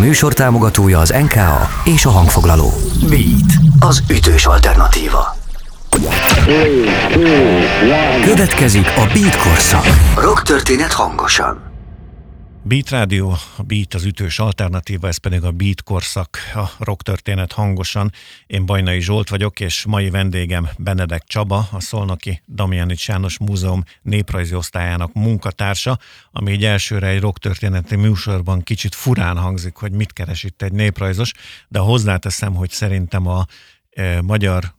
műsor támogatója az NKA és a hangfoglaló. Beat, az ütős alternatíva. Következik a Beat korszak. Rock történet hangosan. Beat Rádió, a Beat az ütős alternatíva, ez pedig a Beat korszak, a rock történet hangosan. Én Bajnai Zsolt vagyok, és mai vendégem Benedek Csaba, a Szolnoki Damjanics János Múzeum néprajzi osztályának munkatársa, ami egy elsőre egy rock történeti műsorban kicsit furán hangzik, hogy mit keres itt egy néprajzos, de hozzáteszem, hogy szerintem a e, magyar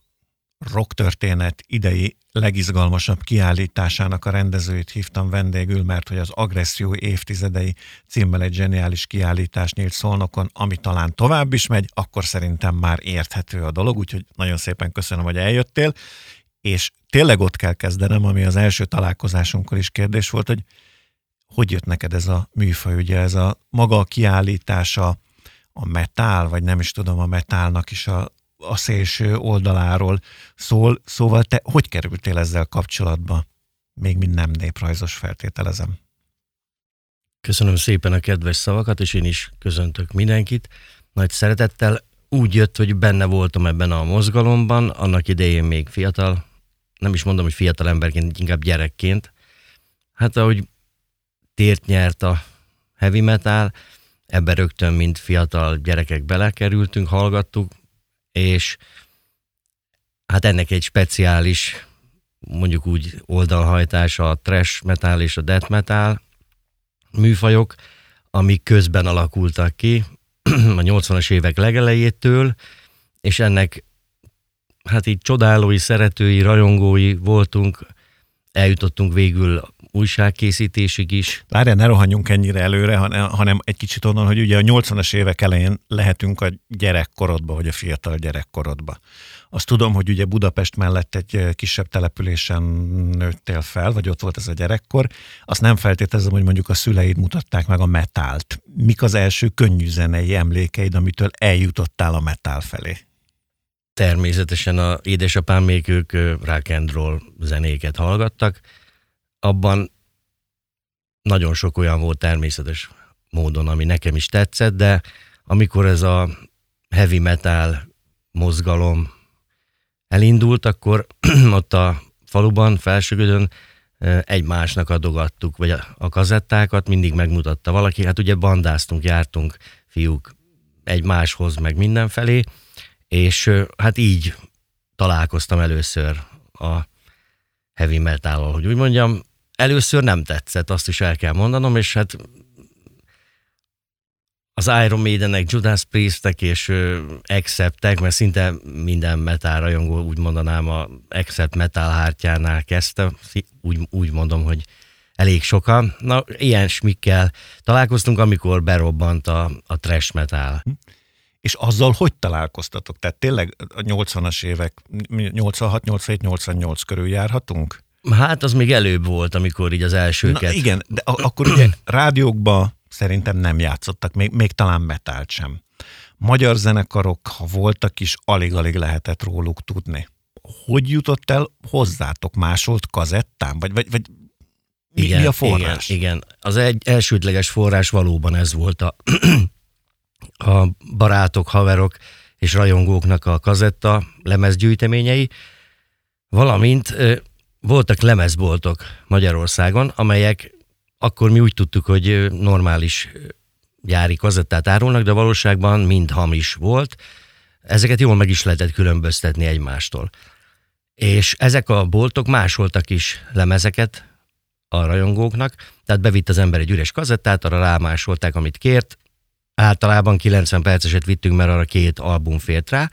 rocktörténet idei legizgalmasabb kiállításának a rendezőit hívtam vendégül, mert hogy az agresszió évtizedei címmel egy zseniális kiállítás nyílt Szolnokon, ami talán tovább is megy, akkor szerintem már érthető a dolog, úgyhogy nagyon szépen köszönöm, hogy eljöttél, és tényleg ott kell kezdenem, ami az első találkozásunkkor is kérdés volt, hogy hogy jött neked ez a műfaj, ugye ez a maga a kiállítása, a metál, vagy nem is tudom, a metálnak is a, a szélső oldaláról szól, szóval te hogy kerültél ezzel kapcsolatba? Még mind nem néprajzos feltételezem. Köszönöm szépen a kedves szavakat, és én is köszöntök mindenkit. Nagy szeretettel úgy jött, hogy benne voltam ebben a mozgalomban, annak idején még fiatal, nem is mondom, hogy fiatal emberként, inkább gyerekként. Hát ahogy tért nyert a heavy metal, ebbe rögtön, mint fiatal gyerekek belekerültünk, hallgattuk, és hát ennek egy speciális, mondjuk úgy oldalhajtása a trash metal és a death metal műfajok, amik közben alakultak ki a 80-as évek legelejétől, és ennek hát így csodálói, szeretői, rajongói voltunk, eljutottunk végül újságkészítésig is. Várjál, ne rohanjunk ennyire előre, hanem egy kicsit onnan, hogy ugye a 80-as évek elején lehetünk a gyerekkorodba, vagy a fiatal gyerekkorodba. Azt tudom, hogy ugye Budapest mellett egy kisebb településen nőttél fel, vagy ott volt ez a gyerekkor. Azt nem feltételezem, hogy mondjuk a szüleid mutatták meg a metált. Mik az első könnyű zenei emlékeid, amitől eljutottál a metál felé? Természetesen a édesapám még ők rock and roll zenéket hallgattak, abban nagyon sok olyan volt természetes módon, ami nekem is tetszett, de amikor ez a heavy metal mozgalom elindult, akkor ott a faluban, felsőgödön egymásnak adogattuk, vagy a kazettákat mindig megmutatta valaki. Hát ugye bandáztunk, jártunk fiúk egymáshoz, meg mindenfelé, és hát így találkoztam először a heavy metal hogy úgy mondjam, először nem tetszett, azt is el kell mondanom, és hát az Iron Maidenek, Judas Priestek és Acceptek, mert szinte minden metal rajongó úgy mondanám a Accept metal hártyánál kezdte, úgy, úgy mondom, hogy elég sokan. Na, ilyen smikkel találkoztunk, amikor berobbant a, a trash metal. És azzal hogy találkoztatok? Tehát tényleg a 80-as évek, 86, 87, 88 körül járhatunk? Hát az még előbb volt, amikor így az elsőket. Na igen, de akkor ugye rádiókba szerintem nem játszottak, még, még talán metált sem. Magyar zenekarok, ha voltak is, alig-alig lehetett róluk tudni. Hogy jutott el hozzátok? Másolt kazettán? Vagy, vagy, vagy mi, igen, mi a forrás? Igen, igen. Az egy elsődleges forrás valóban ez volt a, a barátok, haverok és rajongóknak a kazetta lemezgyűjteményei, valamint voltak lemezboltok Magyarországon, amelyek akkor mi úgy tudtuk, hogy normális gyári kazettát árulnak, de valóságban mind hamis volt. Ezeket jól meg is lehetett különböztetni egymástól. És ezek a boltok másoltak is lemezeket a rajongóknak, tehát bevitt az ember egy üres kazettát, arra rámásolták, amit kért. Általában 90 perceset vittünk, mert arra két album fért rá,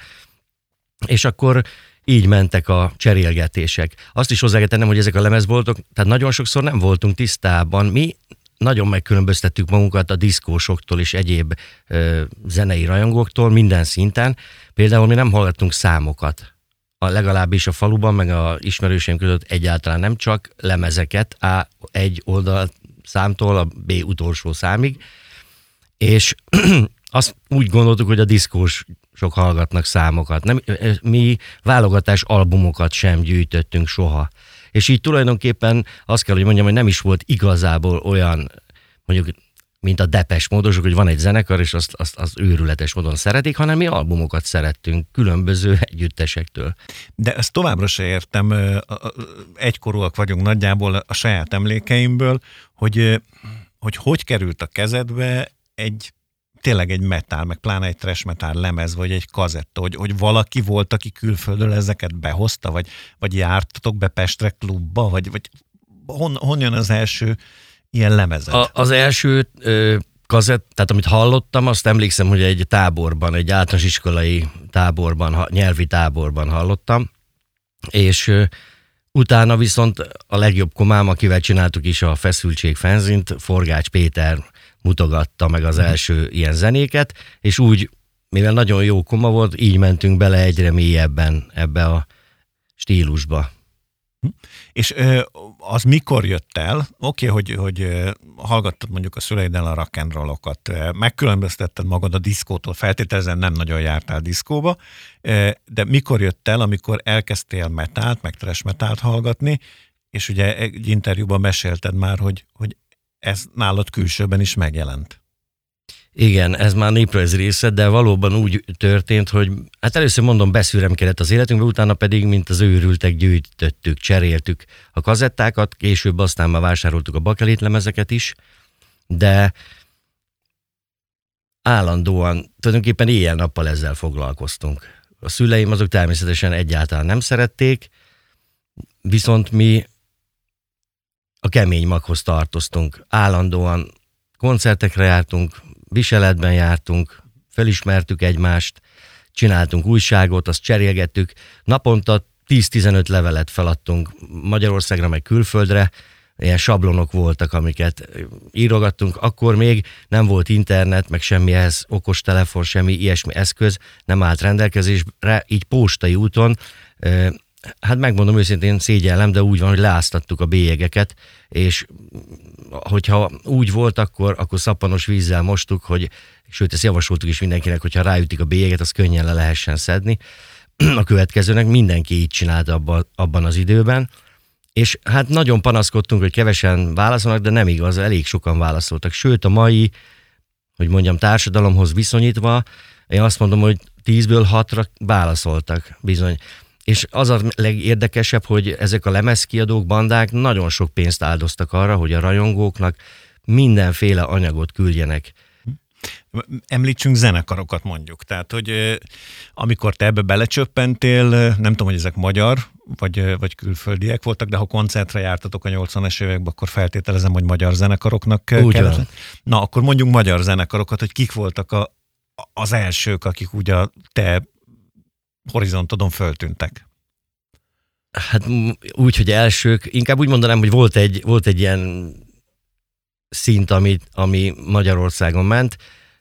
és akkor így mentek a cserélgetések. Azt is hozzá hogy ezek a lemezboltok, tehát nagyon sokszor nem voltunk tisztában. Mi nagyon megkülönböztettük magunkat a diszkósoktól és egyéb ö, zenei rajongóktól minden szinten. Például mi nem hallgattunk számokat. A legalábbis a faluban, meg a ismerőseim között egyáltalán nem csak lemezeket, A egy oldal számtól a B utolsó számig, és azt úgy gondoltuk, hogy a diszkós sok hallgatnak számokat. Nem, mi válogatás albumokat sem gyűjtöttünk soha. És így tulajdonképpen azt kell, hogy mondjam, hogy nem is volt igazából olyan, mondjuk mint a depes módosok, hogy van egy zenekar, és azt, azt, az őrületes módon szeretik, hanem mi albumokat szerettünk különböző együttesektől. De ezt továbbra se értem, egykorúak vagyunk nagyjából a saját emlékeimből, hogy hogy, hogy került a kezedbe egy tényleg egy metál, meg pláne egy trash metal lemez, vagy egy kazetta, hogy, hogy valaki volt, aki külföldről ezeket behozta, vagy, vagy jártatok be Pestre klubba, vagy, vagy hon, honnan az első ilyen lemezet? A, az első ö, kazett, tehát amit hallottam, azt emlékszem, hogy egy táborban, egy általános iskolai táborban, nyelvi táborban hallottam, és ö, utána viszont a legjobb komám, akivel csináltuk is a feszültség fenzint, Forgács Péter mutogatta meg az mhm. első ilyen zenéket, és úgy, mivel nagyon jó koma volt, így mentünk bele egyre mélyebben ebbe a stílusba. És az mikor jött el? Oké, okay, hogy, hogy hallgattad mondjuk a szüleiddel a rock and rollokat, megkülönböztetted magad a diszkótól, feltételezem nem nagyon jártál diszkóba, de mikor jött el, amikor elkezdtél metált, meg trash metált hallgatni, és ugye egy interjúban mesélted már, hogy, hogy ez nálad külsőben is megjelent. Igen, ez már néprajz része, de valóban úgy történt, hogy hát először mondom, beszűrem kellett az életünkbe, utána pedig, mint az őrültek, gyűjtöttük, cseréltük a kazettákat, később aztán már vásároltuk a bakelit lemezeket is, de állandóan, tulajdonképpen éjjel-nappal ezzel foglalkoztunk. A szüleim azok természetesen egyáltalán nem szerették, viszont mi a kemény maghoz tartoztunk. Állandóan koncertekre jártunk, viseletben jártunk, felismertük egymást, csináltunk újságot, azt cserélgettük. Naponta 10-15 levelet feladtunk Magyarországra, meg külföldre, ilyen sablonok voltak, amiket írogattunk. Akkor még nem volt internet, meg semmi ehhez okos telefon, semmi ilyesmi eszköz nem állt rendelkezésre, így postai úton Hát megmondom őszintén, szégyellem, de úgy van, hogy leáztattuk a bélyegeket, és hogyha úgy volt, akkor, akkor szappanos vízzel mostuk, hogy, sőt, ezt javasoltuk is mindenkinek, hogyha ráütik a bélyeget, az könnyen le lehessen szedni. A következőnek mindenki így csinálta abba, abban az időben, és hát nagyon panaszkodtunk, hogy kevesen válaszolnak, de nem igaz, elég sokan válaszoltak. Sőt, a mai, hogy mondjam, társadalomhoz viszonyítva, én azt mondom, hogy tízből hatra válaszoltak bizony. És az a legérdekesebb, hogy ezek a lemezkiadók, bandák nagyon sok pénzt áldoztak arra, hogy a rajongóknak mindenféle anyagot küldjenek. Említsünk zenekarokat mondjuk. Tehát, hogy amikor te ebbe belecsöppentél, nem tudom, hogy ezek magyar, vagy, vagy külföldiek voltak, de ha koncertre jártatok a 80-es években, akkor feltételezem, hogy magyar zenekaroknak Úgy kellett. Van. Na, akkor mondjuk magyar zenekarokat, hogy kik voltak a, az elsők, akik ugye a te horizontodon föltűntek? Hát úgy, hogy elsők, inkább úgy mondanám, hogy volt egy, volt egy ilyen szint, ami, ami Magyarországon ment.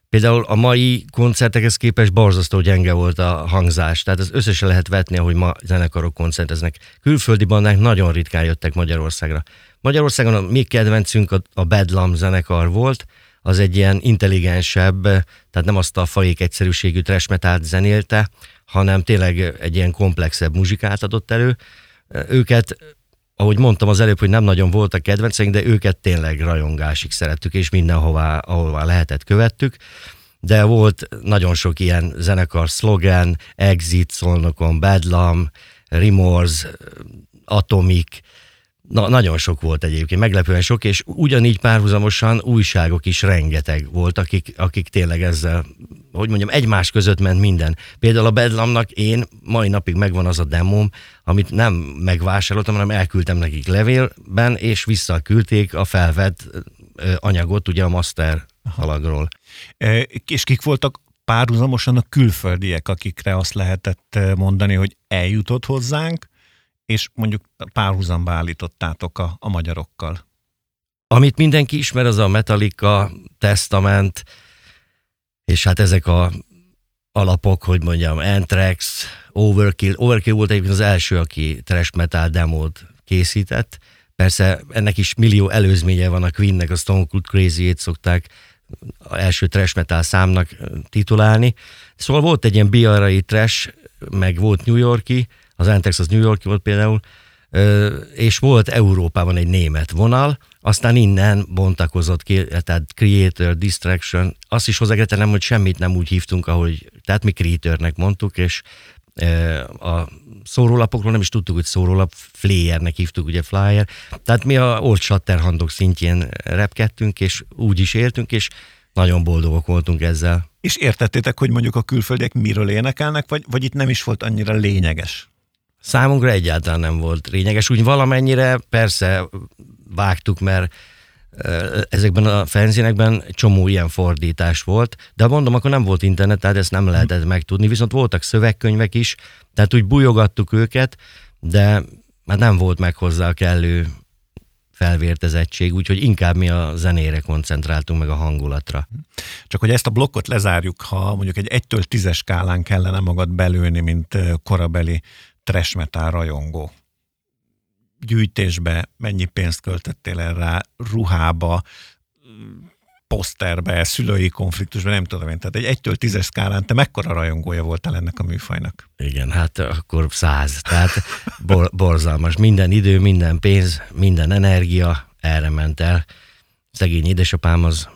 Például a mai koncertekhez képest borzasztó gyenge volt a hangzás, tehát az összesen lehet vetni, ahogy ma zenekarok koncerteznek. Külföldi bandák nagyon ritkán jöttek Magyarországra. Magyarországon a mi kedvencünk a, a Bedlam zenekar volt, az egy ilyen intelligensebb, tehát nem azt a fajék egyszerűségű trash zenélte, hanem tényleg egy ilyen komplexebb muzsikát adott elő. Őket, ahogy mondtam az előbb, hogy nem nagyon voltak kedvenceink, de őket tényleg rajongásig szerettük, és mindenhová, ahová lehetett követtük. De volt nagyon sok ilyen zenekar, Slogan, Exit, Szolnokon, Bedlam, Remorse, Atomic, Na, nagyon sok volt egyébként, meglepően sok, és ugyanígy párhuzamosan újságok is rengeteg volt, akik, akik tényleg ezzel, hogy mondjam, egymás között ment minden. Például a Bedlamnak én mai napig megvan az a demóm, amit nem megvásároltam, hanem elküldtem nekik levélben, és visszaküldték a felvett anyagot ugye a master halagról. E, és kik voltak párhuzamosan a külföldiek, akikre azt lehetett mondani, hogy eljutott hozzánk, és mondjuk párhuzamba állítottátok a, a magyarokkal? Amit mindenki ismer, az a Metallica, Testament, és hát ezek a alapok, hogy mondjam, Anthrax, Overkill. Overkill volt egyébként az első, aki trash metal demót készített. Persze ennek is millió előzménye van a Queennek, a Stone Cold Crazy-ét szokták az első trash metal számnak titulálni. Szóval volt egy ilyen biarai trash, meg volt New Yorki, az Antex az New York volt például, és volt Európában egy német vonal, aztán innen bontakozott ki, tehát creator, distraction, azt is hozzá kell tennem, hogy semmit nem úgy hívtunk, ahogy, tehát mi creatornek mondtuk, és a szórólapokról nem is tudtuk, hogy szórólap, flayernek hívtuk, ugye flyer. Tehát mi a old shatterhandok szintjén repkedtünk, és úgy is éltünk, és nagyon boldogok voltunk ezzel. És értettétek, hogy mondjuk a külföldiek miről énekelnek, vagy, vagy itt nem is volt annyira lényeges? Számunkra egyáltalán nem volt lényeges. Úgy valamennyire persze vágtuk, mert ezekben a fenzénekben csomó ilyen fordítás volt, de mondom, akkor nem volt internet, tehát ezt nem lehetett megtudni, viszont voltak szövegkönyvek is, tehát úgy bujogattuk őket, de hát nem volt meg hozzá a kellő felvértezettség, úgyhogy inkább mi a zenére koncentráltunk meg a hangulatra. Csak hogy ezt a blokkot lezárjuk, ha mondjuk egy 1-től 10 skálán kellene magad belőni, mint korabeli trash metal rajongó. Gyűjtésbe mennyi pénzt költöttél el rá, ruhába, poszterbe, szülői konfliktusban, nem tudom én. Tehát egy egytől tízes skálán te mekkora rajongója voltál ennek a műfajnak? Igen, hát akkor száz. Tehát bor- borzalmas. Minden idő, minden pénz, minden energia erre ment el. Szegény édesapám az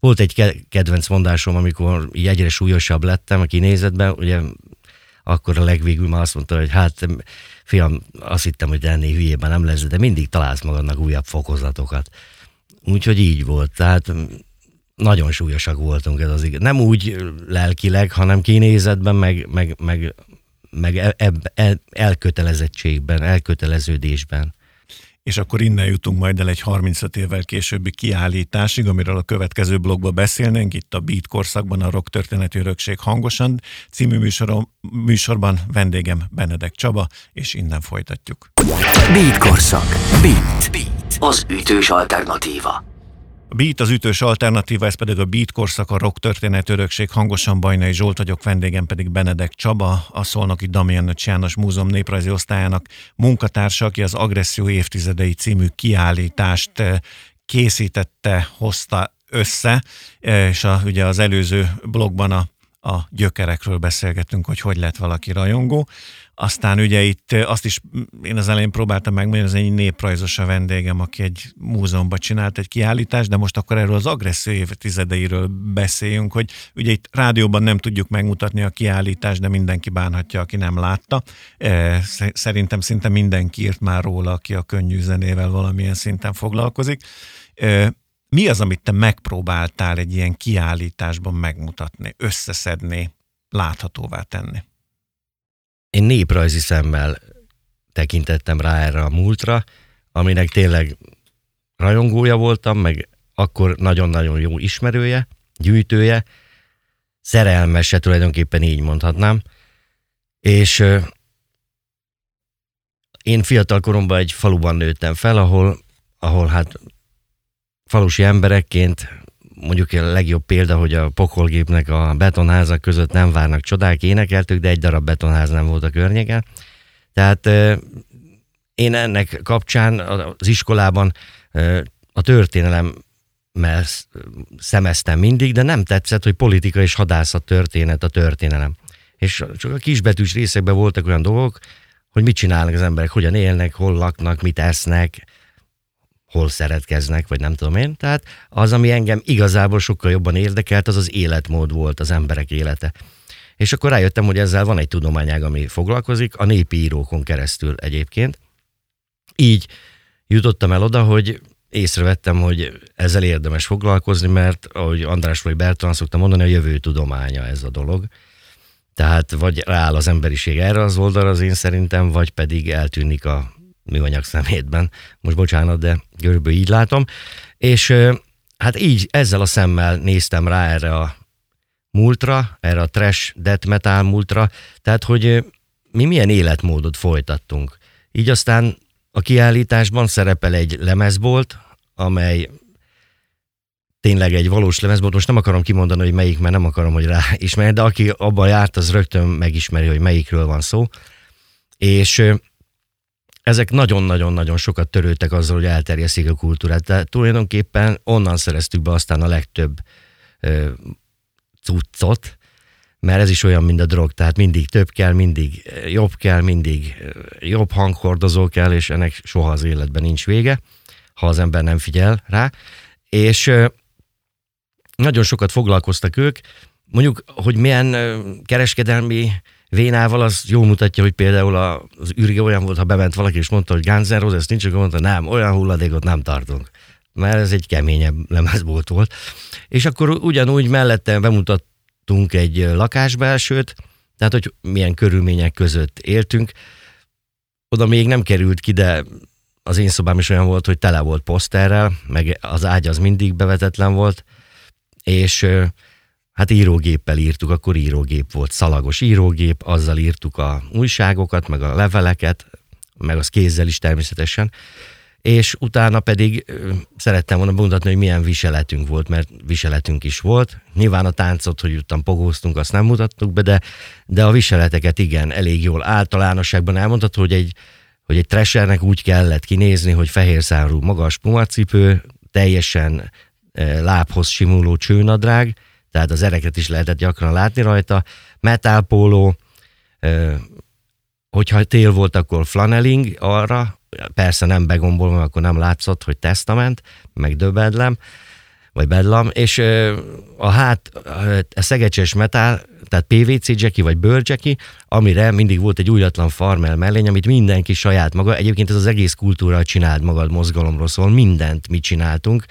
volt egy kedvenc mondásom, amikor így egyre súlyosabb lettem a kinézetben, ugye akkor a legvégül már azt mondta, hogy hát fiam, azt hittem, hogy ennél hülyében nem lesz, de mindig találsz magadnak újabb fokozatokat. Úgyhogy így volt. Tehát nagyon súlyosak voltunk ez az igaz. Nem úgy lelkileg, hanem kinézetben, meg, meg, meg, meg el, el, elkötelezettségben, elköteleződésben. És akkor innen jutunk majd el egy 35 évvel későbbi kiállításig, amiről a következő blogban beszélnénk, itt a Beat korszakban a Rock Történeti Örökség hangosan című műsorom, műsorban vendégem Benedek Csaba, és innen folytatjuk. Beat korszak. Beat. Beat. Az ütős alternatíva. A Beat az ütős alternatíva, ez pedig a Beat korszak, a rock történet örökség. Hangosan Bajnai Zsolt vagyok, vendégem pedig Benedek Csaba, a Szolnoki Damian János Múzeum néprajzi osztályának munkatársa, aki az Agresszió évtizedei című kiállítást eh, készítette, hozta össze, eh, és a, ugye az előző blogban a a gyökerekről beszélgetünk, hogy hogy lett valaki rajongó. Aztán ugye itt azt is én az elején próbáltam megmondani, ez egy néprajzos a vendégem, aki egy múzeumban csinált egy kiállítást, de most akkor erről az agresszió évtizedeiről beszéljünk, hogy ugye itt rádióban nem tudjuk megmutatni a kiállítást, de mindenki bánhatja, aki nem látta. Szerintem szinte mindenki írt már róla, aki a könnyű zenével valamilyen szinten foglalkozik. Mi az, amit te megpróbáltál egy ilyen kiállításban megmutatni, összeszedni, láthatóvá tenni? Én néprajzi szemmel tekintettem rá erre a múltra, aminek tényleg rajongója voltam, meg akkor nagyon-nagyon jó ismerője, gyűjtője, szerelmese tulajdonképpen így mondhatnám, és én fiatal koromban egy faluban nőttem fel, ahol, ahol hát falusi emberekként mondjuk a legjobb példa, hogy a pokolgépnek a betonházak között nem várnak csodák, énekeltük, de egy darab betonház nem volt a környéken. Tehát én ennek kapcsán az iskolában a történelem mert szemeztem mindig, de nem tetszett, hogy politika és hadászat történet a történelem. És csak a kisbetűs részekben voltak olyan dolgok, hogy mit csinálnak az emberek, hogyan élnek, hol laknak, mit esznek, hol szeretkeznek, vagy nem tudom én. Tehát az, ami engem igazából sokkal jobban érdekelt, az az életmód volt, az emberek élete. És akkor rájöttem, hogy ezzel van egy tudományág, ami foglalkozik, a népi írókon keresztül egyébként. Így jutottam el oda, hogy észrevettem, hogy ezzel érdemes foglalkozni, mert ahogy András vagy Bertalan szokta mondani, a jövő tudománya ez a dolog. Tehát vagy rááll az emberiség erre az oldalra az én szerintem, vagy pedig eltűnik a műanyag szemétben. Most bocsánat, de körülbelül így látom. És hát így ezzel a szemmel néztem rá erre a múltra, erre a trash death metal múltra, tehát hogy mi milyen életmódot folytattunk. Így aztán a kiállításban szerepel egy lemezbolt, amely tényleg egy valós lemezbolt, most nem akarom kimondani, hogy melyik, mert nem akarom, hogy rá ismerj, de aki abban járt, az rögtön megismeri, hogy melyikről van szó. És ezek nagyon-nagyon-nagyon sokat törődtek azzal, hogy elterjesztik a kultúrát. Tehát tulajdonképpen onnan szereztük be aztán a legtöbb ö, cuccot, mert ez is olyan, mint a drog, tehát mindig több kell, mindig jobb kell, mindig jobb hanghordozó kell, és ennek soha az életben nincs vége. ha az ember nem figyel rá. És nagyon sokat foglalkoztak ők. Mondjuk, hogy milyen kereskedelmi vénával, az jól mutatja, hogy például az űrge olyan volt, ha bement valaki és mondta, hogy Guns N' Roses nincs, akkor mondta, nem, olyan hulladékot nem tartunk. Mert ez egy keményebb lemezbolt volt. És akkor ugyanúgy mellette bemutattunk egy lakásbelsőt, tehát hogy milyen körülmények között éltünk. Oda még nem került ki, de az én szobám is olyan volt, hogy tele volt poszterrel, meg az ágy az mindig bevetetlen volt, és hát írógéppel írtuk, akkor írógép volt, szalagos írógép, azzal írtuk a újságokat, meg a leveleket, meg az kézzel is természetesen, és utána pedig szerettem volna bemutatni, hogy milyen viseletünk volt, mert viseletünk is volt. Nyilván a táncot, hogy utána pogóztunk, azt nem mutattuk be, de, de a viseleteket igen, elég jól általánosságban elmondható, hogy egy, hogy egy tresernek úgy kellett kinézni, hogy fehér szárú magas pumacipő, teljesen lábhoz simuló csőnadrág, tehát az ereket is lehetett gyakran látni rajta, metálpóló, hogyha tél volt, akkor flaneling arra, persze nem begombolva, akkor nem látszott, hogy testament, meg döbedlem, vagy bedlam, és a hát, a szegecses metál, tehát PVC jacky, vagy bőr amire mindig volt egy újatlan farmel mellény, amit mindenki saját maga, egyébként ez az egész kultúra csinált magad mozgalomról szól, mindent mi csináltunk,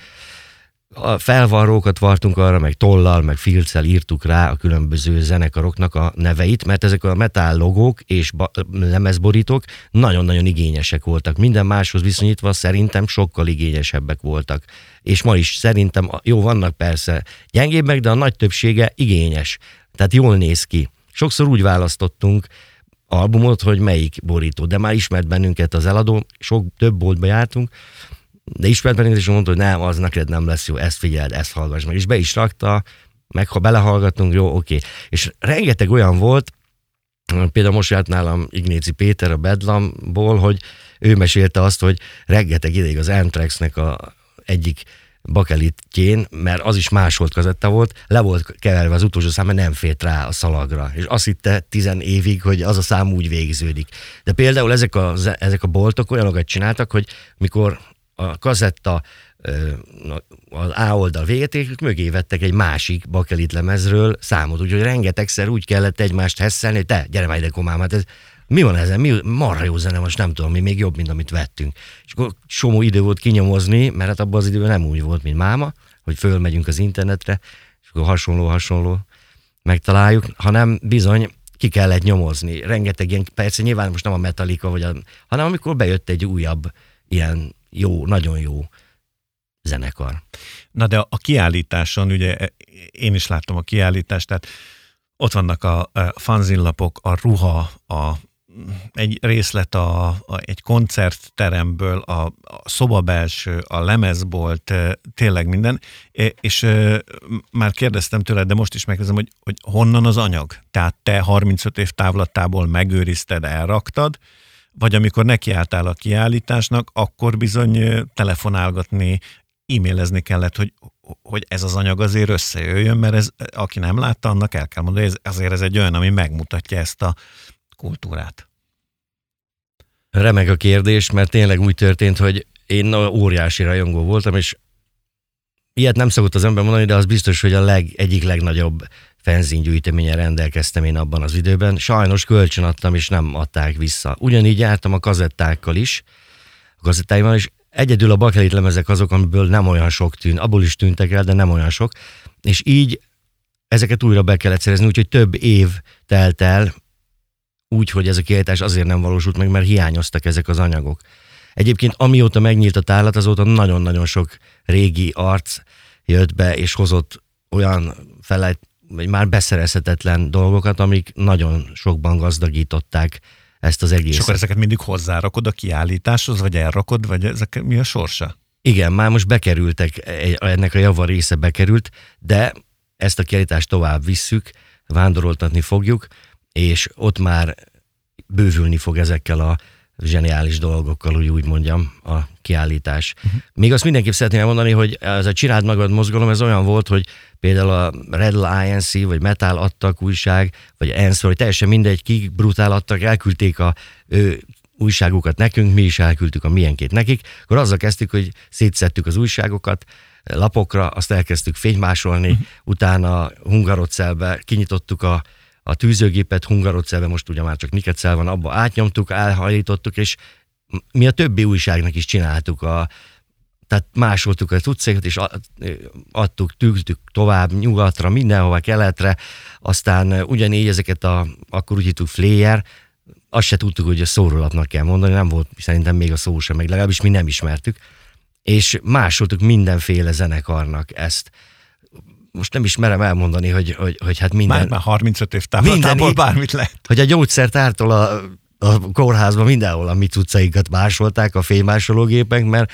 a felvarrókat vartunk arra, meg tollal, meg filccel írtuk rá a különböző zenekaroknak a neveit, mert ezek a metal logók és lemezborítók nagyon-nagyon igényesek voltak. Minden máshoz viszonyítva szerintem sokkal igényesebbek voltak. És ma is szerintem, jó, vannak persze gyengébbek, de a nagy többsége igényes. Tehát jól néz ki. Sokszor úgy választottunk, albumot, hogy melyik borító, de már ismert bennünket az eladó, sok több boltba jártunk, de ismert bennünket, és mondta, hogy nem, az neked nem lesz jó, ezt figyeld, ezt hallgass meg. És be is rakta, meg ha belehallgatunk, jó, oké. És rengeteg olyan volt, például most járt nálam Ignéci Péter a Bedlamból, hogy ő mesélte azt, hogy rengeteg ideig az Antraxnek a egyik bakelitjén, mert az is másolt kazetta volt, le volt keverve az utolsó szám, mert nem fért rá a szalagra. És azt hitte tizen évig, hogy az a szám úgy végződik. De például ezek a, ezek a boltok olyanokat csináltak, hogy mikor a kazetta az A oldal véget, és mögé vettek egy másik bakelit lemezről számot, úgyhogy rengetegszer úgy kellett egymást hesszelni, hogy te, gyere már ide komám, hát ez, mi van ezen, mi, marha jó zene, most nem tudom, mi még jobb, mint amit vettünk. És akkor somó idő volt kinyomozni, mert hát abban az időben nem úgy volt, mint máma, hogy fölmegyünk az internetre, és akkor hasonló-hasonló megtaláljuk, hanem bizony ki kellett nyomozni. Rengeteg ilyen, persze nyilván most nem a Metallica, vagy a, hanem amikor bejött egy újabb ilyen jó, nagyon jó zenekar. Na de a kiállításon, ugye én is láttam a kiállítást, tehát ott vannak a, a fanzinlapok, a ruha, a, egy részlet a, a, egy koncertteremből, a, a szobabelső, a lemezbolt, tényleg minden, és már kérdeztem tőled, de most is megkérdezem, hogy, hogy honnan az anyag? Tehát te 35 év távlattából megőrizted, elraktad, vagy amikor nekiálltál a kiállításnak, akkor bizony telefonálgatni, e-mailezni kellett, hogy, hogy ez az anyag azért összejöjjön, mert ez, aki nem látta, annak el kell mondani, hogy ez, azért ez egy olyan, ami megmutatja ezt a kultúrát. Remek a kérdés, mert tényleg úgy történt, hogy én óriási rajongó voltam, és ilyet nem szokott az ember mondani, de az biztos, hogy a leg, egyik legnagyobb fenzingyűjteményen rendelkeztem én abban az időben. Sajnos kölcsön adtam, és nem adták vissza. Ugyanígy jártam a kazettákkal is, a kazettáimmal, és egyedül a bakelit lemezek azok, amiből nem olyan sok tűn, abból is tűntek el, de nem olyan sok, és így ezeket újra be kellett szerezni, úgyhogy több év telt el, úgy, hogy ez a kiállítás azért nem valósult meg, mert hiányoztak ezek az anyagok. Egyébként amióta megnyílt a tárlat, azóta nagyon-nagyon sok régi arc jött be, és hozott olyan felejt, vagy már beszerezhetetlen dolgokat, amik nagyon sokban gazdagították ezt az egészet. És akkor ezeket mindig hozzárakod a kiállításhoz, vagy elrakod, vagy ezek mi a sorsa? Igen, már most bekerültek, ennek a java része bekerült, de ezt a kiállítást tovább visszük, vándoroltatni fogjuk, és ott már bővülni fog ezekkel a zseniális dolgokkal, úgy, úgy mondjam, a kiállítás. Uh-huh. Még azt mindenképp szeretném elmondani, hogy ez a Csináld magad mozgalom, ez olyan volt, hogy például a Red INC, vagy Metal adtak újság, vagy ENSZ, vagy teljesen mindegy, kik brutál adtak, elküldték a ő újságokat nekünk, mi is elküldtük a milyenkét nekik, akkor azzal kezdtük, hogy szétszettük az újságokat lapokra, azt elkezdtük fénymásolni, uh-huh. utána hungarocelbe kinyitottuk a, a tűzőgépet, hungarocelbe, most ugye már csak niketszel van, abba átnyomtuk, elhajlítottuk, és mi a többi újságnak is csináltuk a, tehát másoltuk a tudszéket, és adtuk, tűztük tovább nyugatra, mindenhova, keletre, aztán ugyanígy ezeket a, akkor úgy hittük flayer, azt se tudtuk, hogy a szórólapnak kell mondani, nem volt szerintem még a szó sem, meg legalábbis mi nem ismertük, és másoltuk mindenféle zenekarnak ezt. Most nem is merem elmondani, hogy, hogy, hogy hát minden... Már, már 35 év távlatából bármit lehet. Hogy a gyógyszertártól a, a kórházban mindenhol a mi cuccaikat másolták a fénymásológépek, mert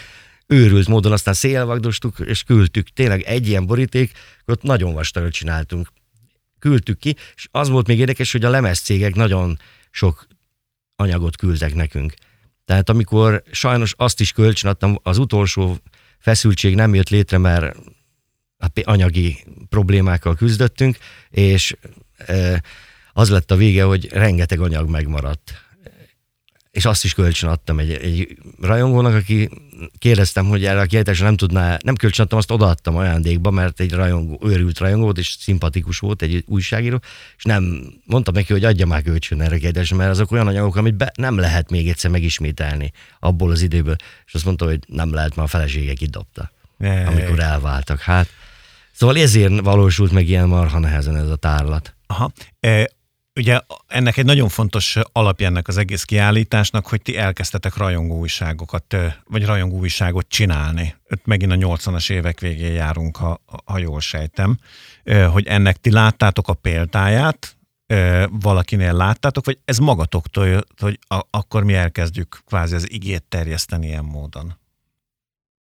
őrült módon aztán szélvagdostuk, és küldtük. Tényleg egy ilyen boríték, ott nagyon vastagot csináltunk. Küldtük ki, és az volt még érdekes, hogy a lemezcégek nagyon sok anyagot küldtek nekünk. Tehát amikor sajnos azt is kölcsönadtam, az utolsó feszültség nem jött létre, mert anyagi problémákkal küzdöttünk, és az lett a vége, hogy rengeteg anyag megmaradt és azt is kölcsön adtam egy, egy rajongónak, aki kérdeztem, hogy erre a kiállításra nem tudná, nem kölcsön adtam, azt odaadtam ajándékba, mert egy rajongó, őrült rajongó volt, és szimpatikus volt, egy újságíró, és nem mondtam neki, hogy adja már kölcsön erre a kiállításra, mert azok olyan anyagok, amit be, nem lehet még egyszer megismételni abból az időből. És azt mondta, hogy nem lehet, mert a felesége kidobta, amikor elváltak. Hát, szóval ezért valósult meg ilyen marha nehezen ez a tárlat. Aha. E, Ugye ennek egy nagyon fontos alapja ennek az egész kiállításnak, hogy ti elkezdtetek rajongó újságokat, vagy rajongó újságot csinálni. Ott megint a 80-as évek végén járunk, ha, ha jól sejtem, hogy ennek ti láttátok a példáját, valakinél láttátok, vagy ez magatoktól jött, hogy a, akkor mi elkezdjük kvázi az igét terjeszteni ilyen módon?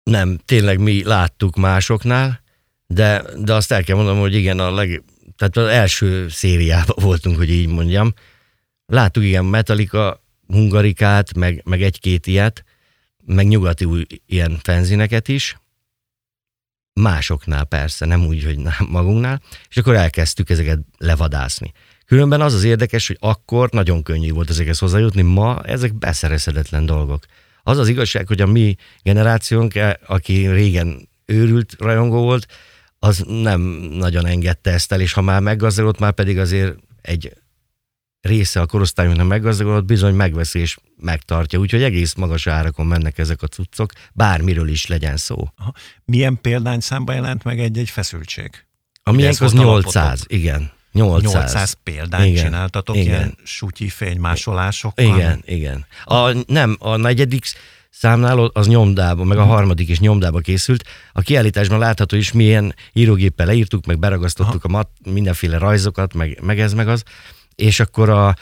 Nem, tényleg mi láttuk másoknál, de, de azt el kell mondanom, hogy igen, a leg, tehát az első szériában voltunk, hogy így mondjam. Láttuk igen Metallica, Hungarikát, meg, meg egy-két ilyet, meg nyugati új, ilyen fenzineket is, másoknál persze, nem úgy, hogy magunknál, és akkor elkezdtük ezeket levadászni. Különben az az érdekes, hogy akkor nagyon könnyű volt ezekhez hozzájutni, ma ezek beszerezhetetlen dolgok. Az az igazság, hogy a mi generációnk, aki régen őrült rajongó volt, az nem nagyon engedte ezt el, és ha már meggazdagodott, már pedig azért egy része a korosztályunknak meggazdagodott, bizony megveszi és megtartja. Úgyhogy egész magas árakon mennek ezek a cuccok, bármiről is legyen szó. Aha. Milyen példányszámba jelent meg egy-egy feszültség? A miénk az 800, alapotok? igen. 800. 800 példányt igen, csináltatok, igen. ilyen sutyi fénymásolásokkal? Igen, igen. A, nem, a negyedik számnál az nyomdába, meg a harmadik is nyomdába készült. A kiállításban látható is, milyen írógéppel leírtuk, meg beragasztottuk Aha. a mat, mindenféle rajzokat, meg, meg ez, meg az. És akkor a,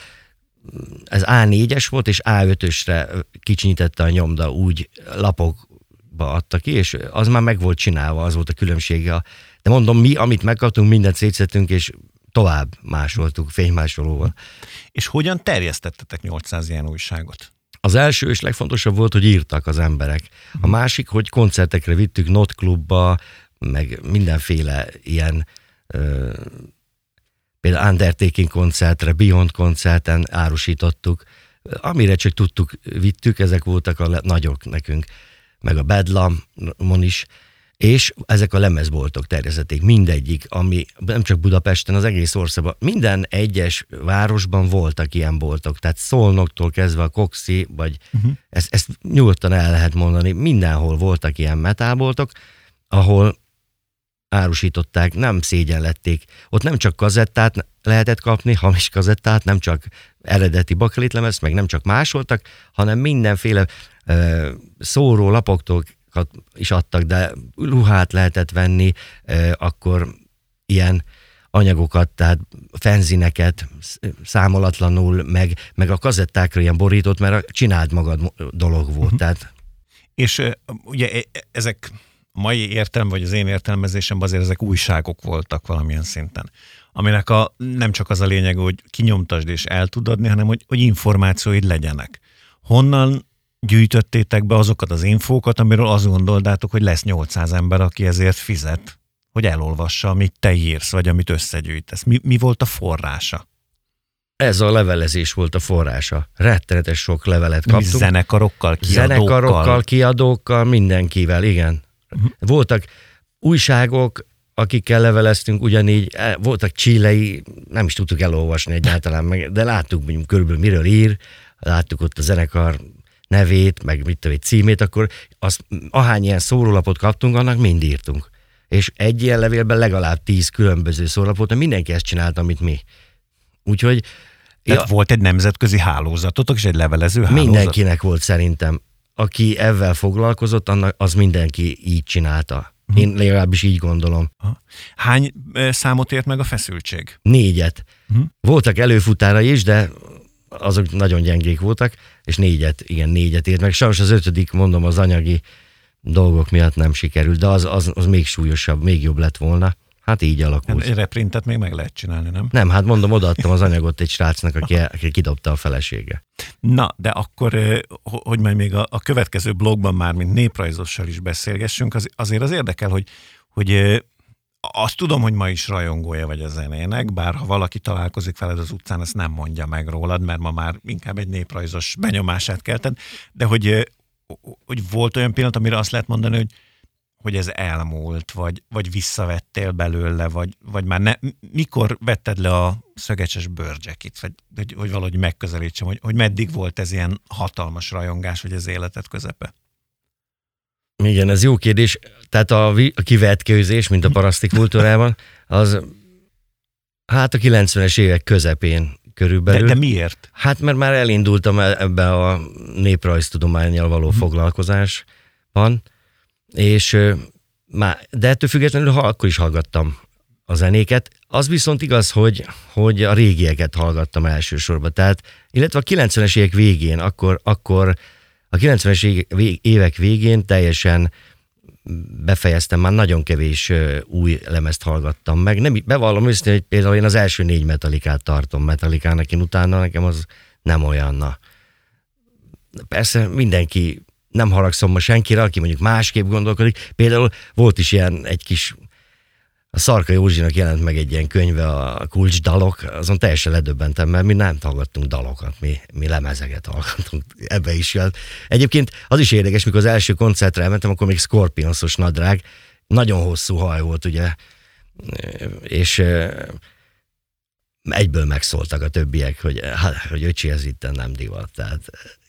ez A4-es volt, és A5-ösre kicsinyítette a nyomda, úgy lapokba adta ki, és az már meg volt csinálva, az volt a különbsége. De mondom, mi, amit megkaptunk, mindent szétszettünk, és tovább másoltuk fénymásolóval. És hogyan terjesztettetek 800 ilyen újságot? Az első és legfontosabb volt, hogy írtak az emberek. A másik, hogy koncertekre vittük, notklubba, meg mindenféle ilyen ö, például Undertaking koncertre, Beyond koncerten árusítottuk. Amire csak tudtuk, vittük, ezek voltak a nagyok nekünk, meg a Bedlamon is és ezek a lemezboltok terjezették, mindegyik, ami nem csak Budapesten, az egész országban, minden egyes városban voltak ilyen boltok, tehát Szolnoktól kezdve a Coxi, vagy uh-huh. ezt, ezt nyugodtan el lehet mondani, mindenhol voltak ilyen metálboltok, ahol árusították, nem szégyenlették. Ott nem csak kazettát lehetett kapni, hamis kazettát, nem csak eredeti bakelitlemez, meg nem csak másoltak, hanem mindenféle uh, szóró lapoktól is adtak, de ruhát lehetett venni, akkor ilyen anyagokat, tehát fenzineket számolatlanul, meg, meg a kazettákra ilyen borított, mert a csináld magad dolog volt. Uh-huh. Tehát... És ugye e, ezek mai értelm, vagy az én értelmezésemben azért ezek újságok voltak valamilyen szinten aminek a, nem csak az a lényeg, hogy kinyomtasd és el tud adni, hanem hogy, hogy információid legyenek. Honnan gyűjtöttétek be azokat az infókat, amiről azt gondoltátok, hogy lesz 800 ember, aki ezért fizet, hogy elolvassa, amit te írsz, vagy amit összegyűjtesz. Mi, mi volt a forrása? ez a levelezés volt a forrása. Rettenetes sok levelet Mi kaptunk. zenekarokkal, kiadókkal. Zenekarokkal, kiadókkal, mindenkivel, igen. Uh-huh. Voltak újságok, akikkel leveleztünk, ugyanígy eh, voltak csílei, nem is tudtuk elolvasni egyáltalán, meg, de láttuk mondjuk körülbelül miről ír, láttuk ott a zenekar nevét, meg mit tudom, címét, akkor azt, ahány ilyen szórólapot kaptunk, annak mind írtunk. És egy ilyen levélben legalább tíz különböző szórólapot, mindenki ezt csinálta, amit mi. Úgyhogy Tehát ja, volt egy nemzetközi hálózatotok, és egy levelező hálózat. mindenkinek volt szerintem. Aki ezzel foglalkozott, annak, az mindenki így csinálta. Én legalábbis így gondolom. Hány számot ért meg a feszültség? Négyet. Mhm. Voltak előfutára is, de azok nagyon gyengék voltak, és négyet, igen, négyet ért meg. Sajnos az ötödik, mondom, az anyagi dolgok miatt nem sikerült, de az, az, az még súlyosabb, még jobb lett volna. Hát így alakult. Egy reprintet még meg lehet csinálni, nem? Nem, hát mondom, odaadtam az anyagot egy srácnak, aki, aki kidobta a felesége. Na, de akkor, hogy majd még a, a következő blogban már, mint néprajzossal is beszélgessünk, az, azért az érdekel, hogy, hogy azt tudom, hogy ma is rajongója vagy a zenének, bár ha valaki találkozik veled az utcán, ezt nem mondja meg rólad, mert ma már inkább egy néprajzos benyomását kelted, de hogy, hogy volt olyan pillanat, amire azt lehet mondani, hogy hogy ez elmúlt, vagy, vagy visszavettél belőle, vagy, vagy már ne, mikor vetted le a szögecses bőrcsekit, vagy hogy, hogy valahogy megközelítsem, hogy, hogy meddig volt ez ilyen hatalmas rajongás, vagy az életed közepe? Igen, ez jó kérdés. Tehát a, a kivetkőzés, mint a paraszti kultúrában, az hát a 90-es évek közepén De, körülbelül. de miért? Hát mert már elindultam e- ebbe a néprajztudományjal való foglalkozásban, és már, de ettől függetlenül ha akkor is hallgattam a zenéket. Az viszont igaz, hogy, hogy a régieket hallgattam elsősorban. Tehát, illetve a 90-es évek végén, akkor, akkor a 90-es é- vég- évek végén teljesen befejeztem, már nagyon kevés új lemezt hallgattam meg. Nem, bevallom őszintén, hogy például én az első négy metalikát tartom metalikának, én utána nekem az nem olyan. Na. Persze mindenki, nem haragszom ma senkire, aki mondjuk másképp gondolkodik. Például volt is ilyen egy kis a Szarka Józsinak jelent meg egy ilyen könyve, a Kulcs dalok, azon teljesen ledöbbentem, mert mi nem hallgattunk dalokat, mi, mi lemezeket hallgattunk, ebbe is jött. Egyébként az is érdekes, mikor az első koncertre elmentem, akkor még Scorpionsos nadrág, nagyon hosszú haj volt, ugye, és egyből megszóltak a többiek, hogy, hát, hogy öcsi, ez itt nem divat. Tehát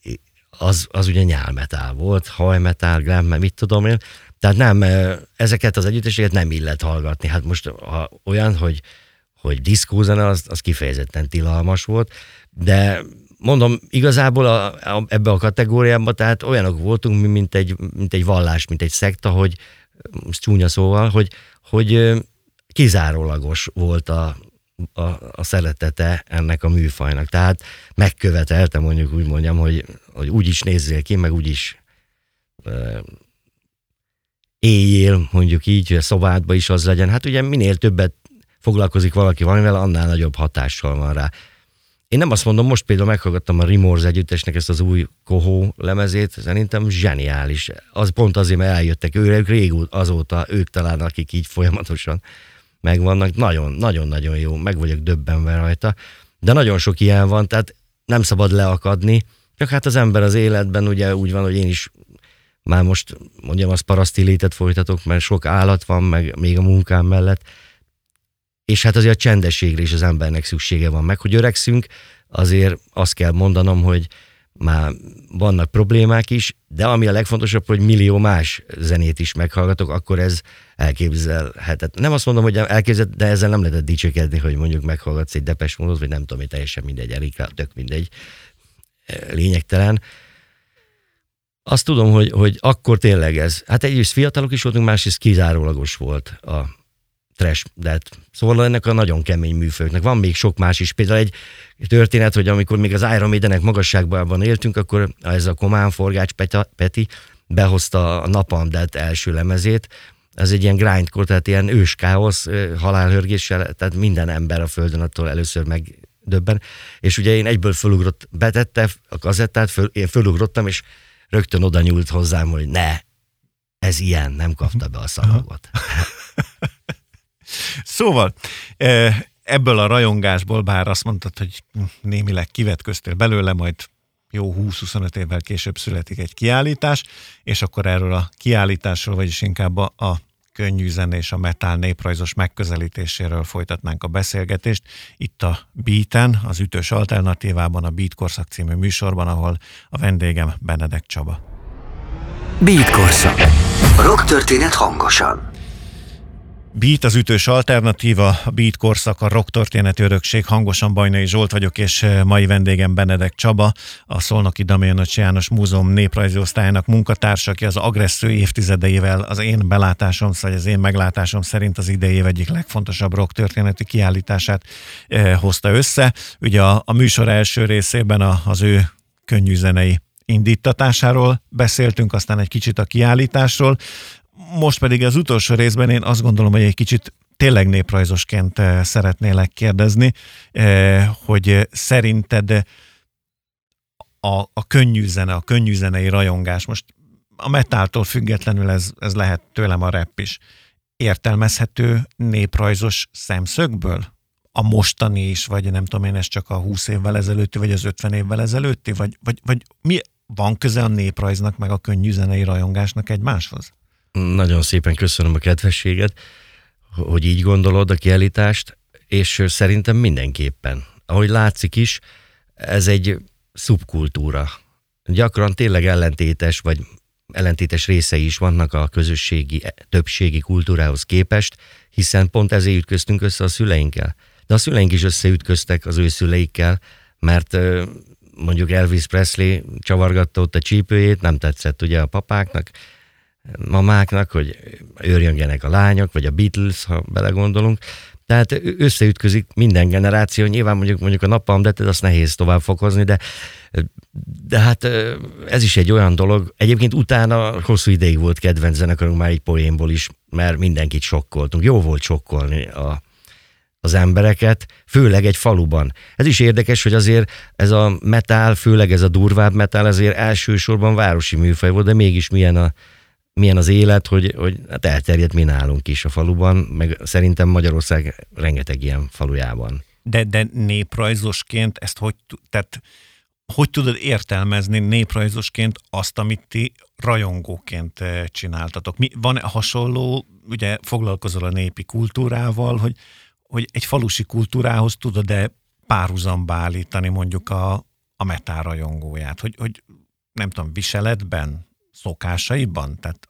eh, az, az ugye nyálmetál volt, hajmetál, glam, mit tudom én. Tehát nem, ezeket az együtteseket nem illet hallgatni. Hát most ha olyan, hogy, hogy diszkózene, az, az kifejezetten tilalmas volt, de mondom, igazából a, a, ebbe a kategóriába, tehát olyanok voltunk, mi, mint egy, mint egy vallás, mint egy szekta, hogy csúnya szóval, hogy, hogy kizárólagos volt a, a, a szeretete ennek a műfajnak. Tehát megkövetelte, mondjuk úgy mondjam, hogy, hogy úgy is nézzél ki, meg úgy is éljél, mondjuk így, hogy a szobádba is az legyen. Hát ugye minél többet foglalkozik valaki valamivel, annál nagyobb hatással van rá. Én nem azt mondom, most például meghallgattam a Remorse együttesnek ezt az új Kohó lemezét, szerintem zseniális. Az pont azért, mert eljöttek ők régóta, azóta ők talán, akik így folyamatosan megvannak. Nagyon, nagyon-nagyon jó, meg vagyok döbbenve rajta. De nagyon sok ilyen van, tehát nem szabad leakadni, csak hát az ember az életben ugye úgy van, hogy én is már most mondjam, az paraszti létet folytatok, mert sok állat van, meg még a munkám mellett, és hát azért a csendességre is az embernek szüksége van meg, hogy öregszünk, azért azt kell mondanom, hogy már vannak problémák is, de ami a legfontosabb, hogy millió más zenét is meghallgatok, akkor ez elképzelhetetlen. Nem azt mondom, hogy elképzelhet, de ezzel nem lehet dicsékedni, hogy mondjuk meghallgatsz egy depes módot, vagy nem tudom, hogy teljesen mindegy, Erika, tök mindegy, lényegtelen. Azt tudom, hogy, hogy akkor tényleg ez, hát egyrészt fiatalok is voltunk, másrészt kizárólagos volt a trash, de hát szóval ennek a nagyon kemény műfőknek. Van még sok más is. Például egy történet, hogy amikor még az Iron Maidenek magasságban éltünk, akkor ez a Komán Forgács Peti behozta a Napalm első lemezét, ez egy ilyen grindcore, tehát ilyen őskáosz, halálhörgéssel, tehát minden ember a földön attól először megdöbben. És ugye én egyből fölugrott, betette a kazettát, föl, én fölugrottam, és rögtön oda nyúlt hozzám, hogy ne, ez ilyen, nem kapta be a szalagot. Szóval, ebből a rajongásból, bár azt mondtad, hogy némileg kivetköztél belőle, majd jó 20-25 évvel később születik egy kiállítás, és akkor erről a kiállításról, vagyis inkább a, a könnyű zenés, a metál néprajzos megközelítéséről folytatnánk a beszélgetést. Itt a Beaten, az ütős alternatívában, a Beat Korszak című műsorban, ahol a vendégem Benedek Csaba. Beat Korszak. Rock történet hangosan. Beat az ütős alternatíva, Beat korszak, a rock történeti örökség. Hangosan Bajnai Zsolt vagyok, és eh, mai vendégem Benedek Csaba, a Szolnoki Damjanocs János Múzeum néprajzi osztályának munkatársa, aki az agressző évtizedeivel az én belátásom, vagy az én meglátásom szerint az idei egyik legfontosabb rock történeti kiállítását eh, hozta össze. Ugye a, a műsor első részében a, az ő könnyű zenei indítatásáról beszéltünk, aztán egy kicsit a kiállításról. Most pedig az utolsó részben én azt gondolom, hogy egy kicsit tényleg néprajzosként eh, szeretnélek kérdezni, eh, hogy szerinted a, a könnyű zene, a könnyű zenei rajongás, most a metáltól függetlenül ez, ez lehet tőlem a rap is, értelmezhető néprajzos szemszögből? A mostani is, vagy nem tudom én, ez csak a 20 évvel ezelőtti, vagy az 50 évvel ezelőtti, vagy, vagy, vagy mi van köze a néprajznak, meg a könnyű zenei rajongásnak egymáshoz? Nagyon szépen köszönöm a kedvességet, hogy így gondolod a kiállítást, és szerintem mindenképpen. Ahogy látszik is, ez egy szubkultúra. Gyakran tényleg ellentétes, vagy ellentétes részei is vannak a közösségi, többségi kultúrához képest, hiszen pont ezért ütköztünk össze a szüleinkkel. De a szüleink is összeütköztek az ő szüleikkel, mert mondjuk Elvis Presley csavargatta ott a csípőjét, nem tetszett ugye a papáknak, mamáknak, hogy őrjöngenek a lányok, vagy a Beatles, ha belegondolunk. Tehát összeütközik minden generáció, nyilván mondjuk, mondjuk a napalm, de azt nehéz tovább fokozni, de, de hát ez is egy olyan dolog. Egyébként utána hosszú ideig volt kedvenc zenekarunk már egy poénból is, mert mindenkit sokkoltunk. Jó volt sokkolni a, az embereket, főleg egy faluban. Ez is érdekes, hogy azért ez a metál, főleg ez a durvább metál, azért elsősorban városi műfaj volt, de mégis milyen a, milyen az élet, hogy, hogy hát elterjedt mi nálunk is a faluban, meg szerintem Magyarország rengeteg ilyen falujában. De, de néprajzosként ezt hogy, tehát hogy tudod értelmezni néprajzosként azt, amit ti rajongóként eh, csináltatok? Mi, van -e hasonló, ugye foglalkozol a népi kultúrával, hogy, hogy egy falusi kultúrához tudod-e párhuzamba állítani mondjuk a, a metál? Hogy, hogy nem tudom, viseletben, szokásaiban? Tehát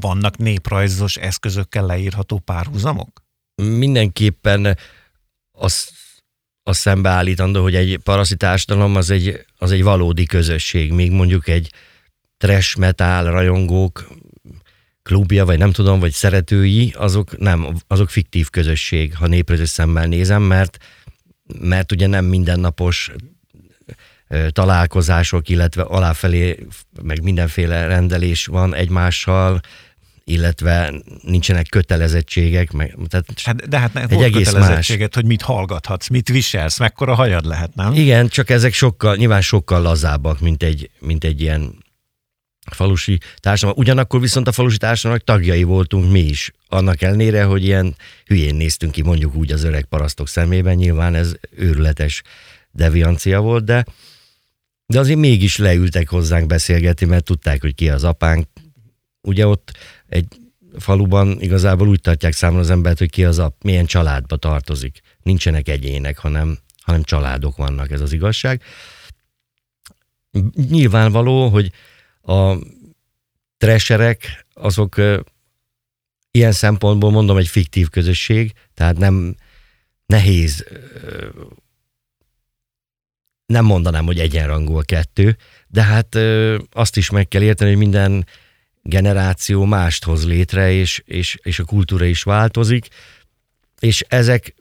vannak néprajzos eszközökkel leírható párhuzamok? Mindenképpen az, az szembeállítandó, hogy egy társadalom az egy, az egy valódi közösség, még mondjuk egy trash metal rajongók klubja, vagy nem tudom, vagy szeretői, azok nem, azok fiktív közösség, ha néprajzos szemmel nézem, mert mert ugye nem mindennapos találkozások, illetve aláfelé meg mindenféle rendelés van egymással, illetve nincsenek kötelezettségek. Meg, tehát hát, de hát egy egész kötelezettséget, más. hogy mit hallgathatsz, mit viselsz, mekkora hajad lehet, nem? Igen, csak ezek sokkal, nyilván sokkal lazábbak, mint egy, mint egy ilyen falusi társadalom. Ugyanakkor viszont a falusi társadalomnak tagjai voltunk mi is. Annak ellenére, hogy ilyen hülyén néztünk ki mondjuk úgy az öreg parasztok szemében, nyilván ez őrületes deviancia volt, de de azért mégis leültek hozzánk beszélgetni, mert tudták, hogy ki az apánk. Ugye ott egy faluban igazából úgy tartják számon az embert, hogy ki az a, milyen családba tartozik. Nincsenek egyének, hanem, hanem családok vannak, ez az igazság. Nyilvánvaló, hogy a treserek azok ilyen szempontból mondom egy fiktív közösség, tehát nem nehéz nem mondanám, hogy egyenrangú a kettő, de hát ö, azt is meg kell érteni, hogy minden generáció mást hoz létre, és, és, és a kultúra is változik, és ezek,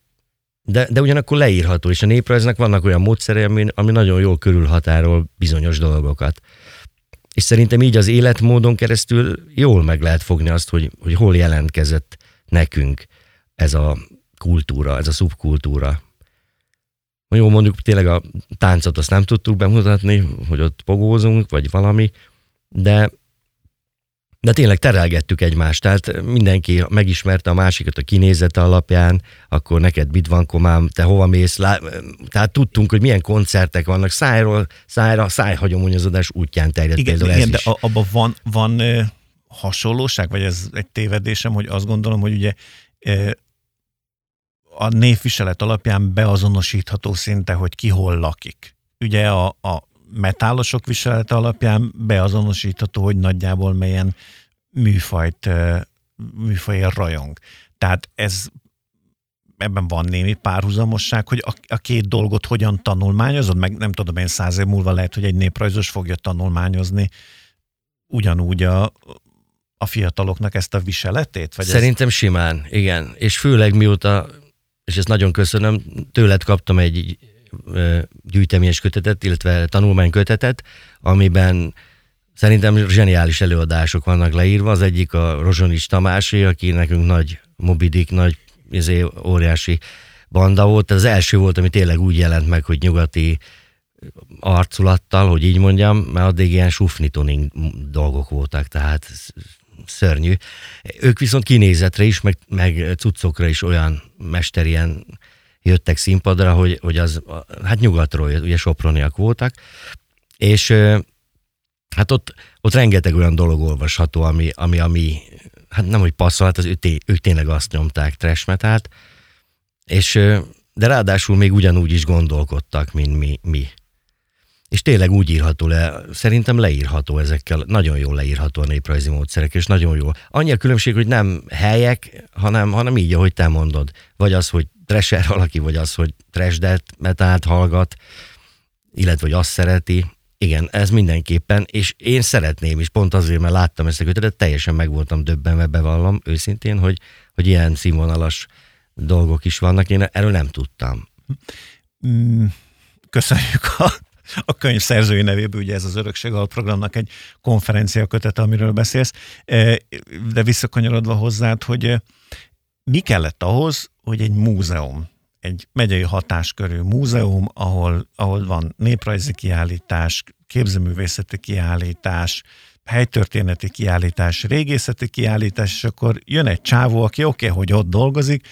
de, de ugyanakkor leírható, és a néprajznak vannak olyan módszerei, ami, ami nagyon jól körülhatárol bizonyos dolgokat. És szerintem így az életmódon keresztül jól meg lehet fogni azt, hogy, hogy hol jelentkezett nekünk ez a kultúra, ez a szubkultúra. Jó, mondjuk tényleg a táncot azt nem tudtuk bemutatni, hogy ott pogózunk, vagy valami, de de tényleg terelgettük egymást, tehát mindenki megismerte a másikat a kinézete alapján, akkor neked mit van komám, te hova mész, lá... tehát tudtunk, hogy milyen koncertek vannak, szájról szájra, szájhagyományozódás útján terjed igen, például igen, ez is. de abban van, van hasonlóság, vagy ez egy tévedésem, hogy azt gondolom, hogy ugye a névviselet alapján beazonosítható szinte, hogy ki hol lakik. Ugye a, a metálosok viselete alapján beazonosítható, hogy nagyjából melyen műfajt, műfajért rajong. Tehát ez ebben van némi párhuzamosság, hogy a, a két dolgot hogyan tanulmányozod, meg nem tudom én száz év múlva lehet, hogy egy néprajzos fogja tanulmányozni ugyanúgy a, a fiataloknak ezt a viseletét? Vagy Szerintem ez... simán, igen. És főleg mióta, és ezt nagyon köszönöm, tőled kaptam egy gyűjteményes kötetet, illetve tanulmánykötetet, amiben szerintem zseniális előadások vannak leírva. Az egyik a Rozsonics Tamási, aki nekünk nagy mobidik, nagy izé, óriási banda volt. Az első volt, ami tényleg úgy jelent meg, hogy nyugati arculattal, hogy így mondjam, mert addig ilyen sufnitoning dolgok voltak, tehát szörnyű. Ők viszont kinézetre is, meg, meg cuccokra is olyan mesterien jöttek színpadra, hogy, hogy az, hát nyugatról, ugye soproniak voltak, és hát ott, ott rengeteg olyan dolog olvasható, ami, ami, ami hát nem, hogy passzol, hát az ő, ők tényleg azt nyomták trash metalt, és de ráadásul még ugyanúgy is gondolkodtak, mint mi. mi. És tényleg úgy írható le, szerintem leírható ezekkel, nagyon jól leírható a néprajzi módszerek, és nagyon jó. Annyi a különbség, hogy nem helyek, hanem, hanem így, ahogy te mondod. Vagy az, hogy trasher valaki, vagy az, hogy trashdet, metált hallgat, illetve hogy azt szereti. Igen, ez mindenképpen, és én szeretném is, pont azért, mert láttam ezt a kötetet, teljesen meg voltam döbbenve, bevallom őszintén, hogy, hogy ilyen színvonalas dolgok is vannak, én erről nem tudtam. Mm, köszönjük a a könyv szerzői nevéből, ugye ez az Örökség programnak egy konferencia kötete, amiről beszélsz, e, de visszakanyarodva hozzád, hogy e, mi kellett ahhoz, hogy egy múzeum, egy megyei hatáskörű múzeum, ahol, ahol van néprajzi kiállítás, képzőművészeti kiállítás, helytörténeti kiállítás, régészeti kiállítás, és akkor jön egy csávó, aki oké, okay, hogy ott dolgozik,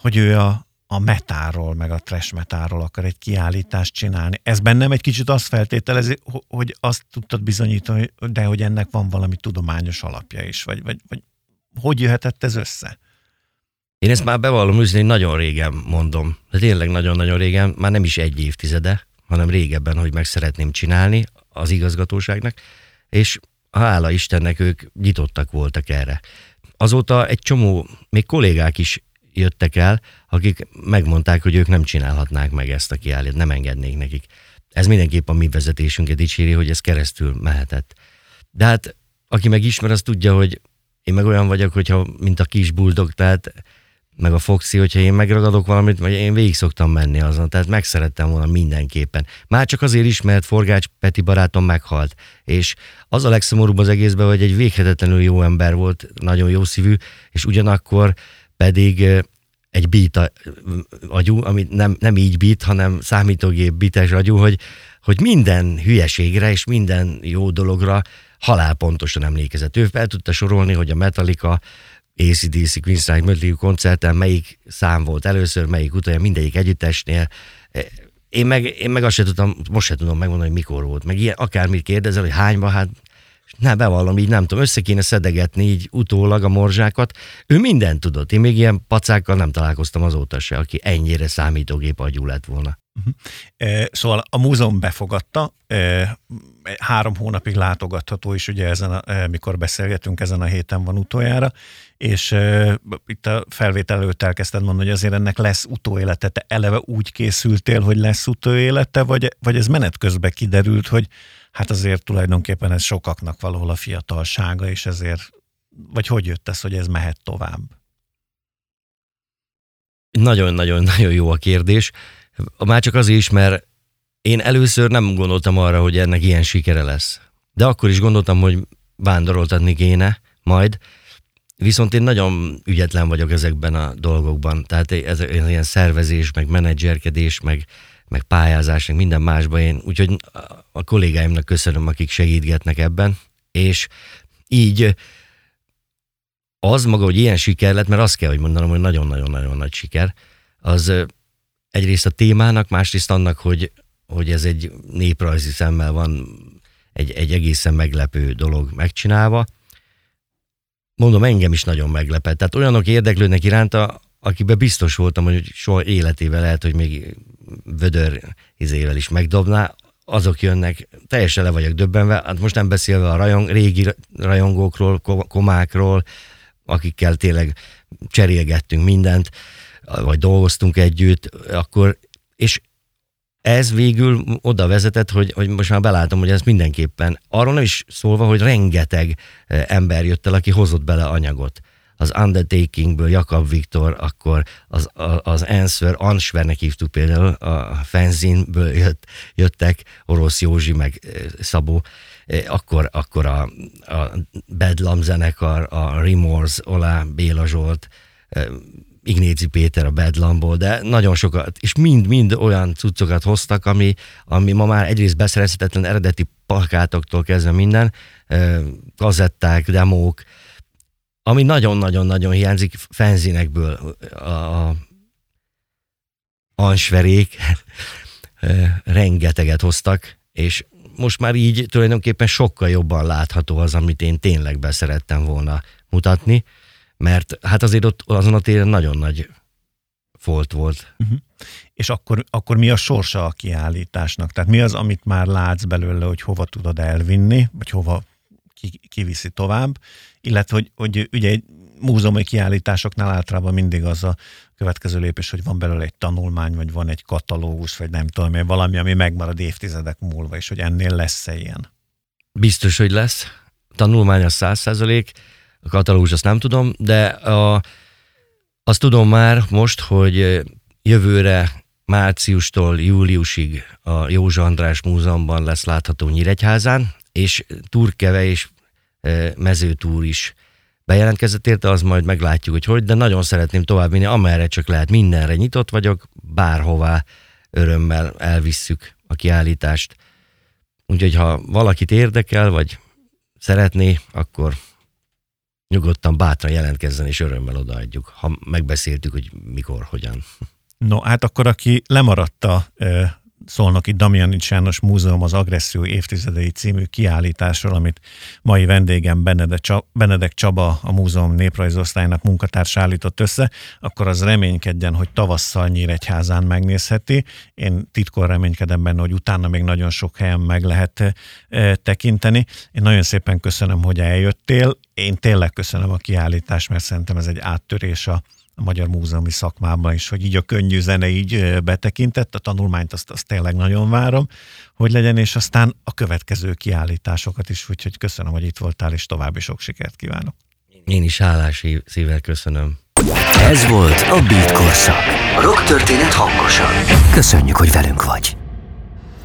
hogy ő a, a metáról, meg a trash metáról akar egy kiállítást csinálni. Ez bennem egy kicsit azt feltételezi, hogy azt tudtad bizonyítani, de hogy ennek van valami tudományos alapja is, vagy, vagy, vagy hogy jöhetett ez össze? Én ezt már bevallom őszintén, nagyon régen mondom, de tényleg nagyon-nagyon régen, már nem is egy évtizede, hanem régebben, hogy meg szeretném csinálni az igazgatóságnak, és hála Istennek ők nyitottak voltak erre. Azóta egy csomó, még kollégák is jöttek el, akik megmondták, hogy ők nem csinálhatnák meg ezt a kiállítást, nem engednék nekik. Ez mindenképp a mi vezetésünket dicséri, hogy ez keresztül mehetett. De hát, aki meg ismer, az tudja, hogy én meg olyan vagyok, hogyha, mint a kis buldog, tehát meg a Foxy, hogyha én megragadok valamit, vagy én végig szoktam menni azon, tehát megszerettem volna mindenképpen. Már csak azért is, mert Forgács Peti barátom meghalt, és az a legszomorúbb az egészben, hogy egy véghetetlenül jó ember volt, nagyon jó szívű, és ugyanakkor pedig egy beat agyú, ami nem, nem így beat, hanem számítógép bites agyú, hogy, hogy minden hülyeségre és minden jó dologra halálpontosan emlékezett. Ő fel tudta sorolni, hogy a Metallica ACDC Queen Strike Mötley koncerten melyik szám volt először, melyik utolja, mindegyik együttesnél. Én meg, én meg azt sem tudtam, most sem tudom megmondani, hogy mikor volt. Meg ilyen, akármit kérdezel, hogy hányba, hát ne, bevallom, így nem tudom, össze kéne szedegetni így utólag a morzsákat. Ő mindent tudott. Én még ilyen pacákkal nem találkoztam azóta se, aki ennyire számítógép agyú lett volna. Uh-huh. Szóval a múzeum befogadta, három hónapig látogatható is, ugye ezen, a, mikor beszélgetünk, ezen a héten van utoljára, és itt a felvétel előtt elkezdted mondani, hogy azért ennek lesz utóélete. Te eleve úgy készültél, hogy lesz utóélete, vagy, vagy ez menet közben kiderült, hogy hát azért tulajdonképpen ez sokaknak valahol a fiatalsága, és ezért, vagy hogy jött ez, hogy ez mehet tovább? Nagyon-nagyon-nagyon jó a kérdés. Már csak azért is, mert én először nem gondoltam arra, hogy ennek ilyen sikere lesz. De akkor is gondoltam, hogy vándoroltatni kéne majd, Viszont én nagyon ügyetlen vagyok ezekben a dolgokban. Tehát ez, ez ilyen szervezés, meg menedzserkedés, meg meg pályázás, meg minden másban én, úgyhogy a kollégáimnak köszönöm, akik segítgetnek ebben, és így az maga, hogy ilyen siker lett, mert azt kell, hogy mondanom, hogy nagyon-nagyon-nagyon nagy siker, az egyrészt a témának, másrészt annak, hogy, hogy ez egy néprajzi szemmel van egy, egy egészen meglepő dolog megcsinálva. Mondom, engem is nagyon meglepett. Tehát olyanok érdeklődnek iránta, akiben biztos voltam, hogy soha életével lehet, hogy még vödör izével is megdobná, azok jönnek, teljesen le vagyok döbbenve, hát most nem beszélve a rajong, régi rajongókról, komákról, akikkel tényleg cserélgettünk mindent, vagy dolgoztunk együtt, akkor, és ez végül oda vezetett, hogy, hogy most már belátom, hogy ez mindenképpen, arról nem is szólva, hogy rengeteg eh, ember jött el, aki hozott bele anyagot az Undertakingből Jakab Viktor, akkor az, az Answer, Ansvernek hívtuk például, a Fenzinből jött, jöttek, Orosz Józsi meg Szabó, akkor, akkor a, a Bedlam zenekar, a Remorse, Olá, Béla Zsolt, Ignéci Péter a Bedlamból, de nagyon sokat, és mind-mind olyan cuccokat hoztak, ami, ami ma már egyrészt beszerezhetetlen eredeti plakátoktól kezdve minden, kazetták, demók, ami nagyon-nagyon-nagyon hiányzik fenzinekből a, a ansverék rengeteget hoztak, és most már így tulajdonképpen sokkal jobban látható az, amit én tényleg beszerettem volna mutatni, mert hát azért ott azon a téren nagyon nagy folt volt. Uh-huh. És akkor, akkor mi a sorsa a kiállításnak? Tehát mi az, amit már látsz belőle, hogy hova tudod elvinni, vagy hova kiviszi tovább, illetve hogy, hogy ugye egy múzeumi kiállításoknál általában mindig az a következő lépés, hogy van belőle egy tanulmány, vagy van egy katalógus, vagy nem tudom, valami, ami megmarad évtizedek múlva, és hogy ennél lesz-e ilyen? Biztos, hogy lesz. Tanulmány az száz százalék, a katalógus azt nem tudom, de a, azt tudom már most, hogy jövőre márciustól júliusig a Józsa András Múzeumban lesz látható Nyíregyházán, és Turkeve és mezőtúr is bejelentkezett érte, az majd meglátjuk, hogy hogy, de nagyon szeretném továbbvinni, amerre csak lehet, mindenre nyitott vagyok, bárhová örömmel elvisszük a kiállítást. Úgyhogy ha valakit érdekel, vagy szeretné, akkor nyugodtan bátran jelentkezzen, és örömmel odaadjuk, ha megbeszéltük, hogy mikor, hogyan. No, hát akkor aki lemaradta Szolnoki Damjanics János Múzeum az agresszió évtizedei című kiállításról, amit mai vendégem Benedek Csaba, a múzeum néprajzosztálynak munkatárs állított össze, akkor az reménykedjen, hogy tavasszal Nyíregyházán megnézheti. Én titkon reménykedem benne, hogy utána még nagyon sok helyen meg lehet e, tekinteni. Én nagyon szépen köszönöm, hogy eljöttél. Én tényleg köszönöm a kiállítást, mert szerintem ez egy áttörés a a magyar múzeumi szakmában is, hogy így a könnyű zene így betekintett, a tanulmányt azt, azt tényleg nagyon várom, hogy legyen, és aztán a következő kiállításokat is, úgyhogy köszönöm, hogy itt voltál, és további sok sikert kívánok. Én is hálás szívvel köszönöm. Ez volt a Beat Korszak. Rock történet hangosan. Köszönjük, hogy velünk vagy.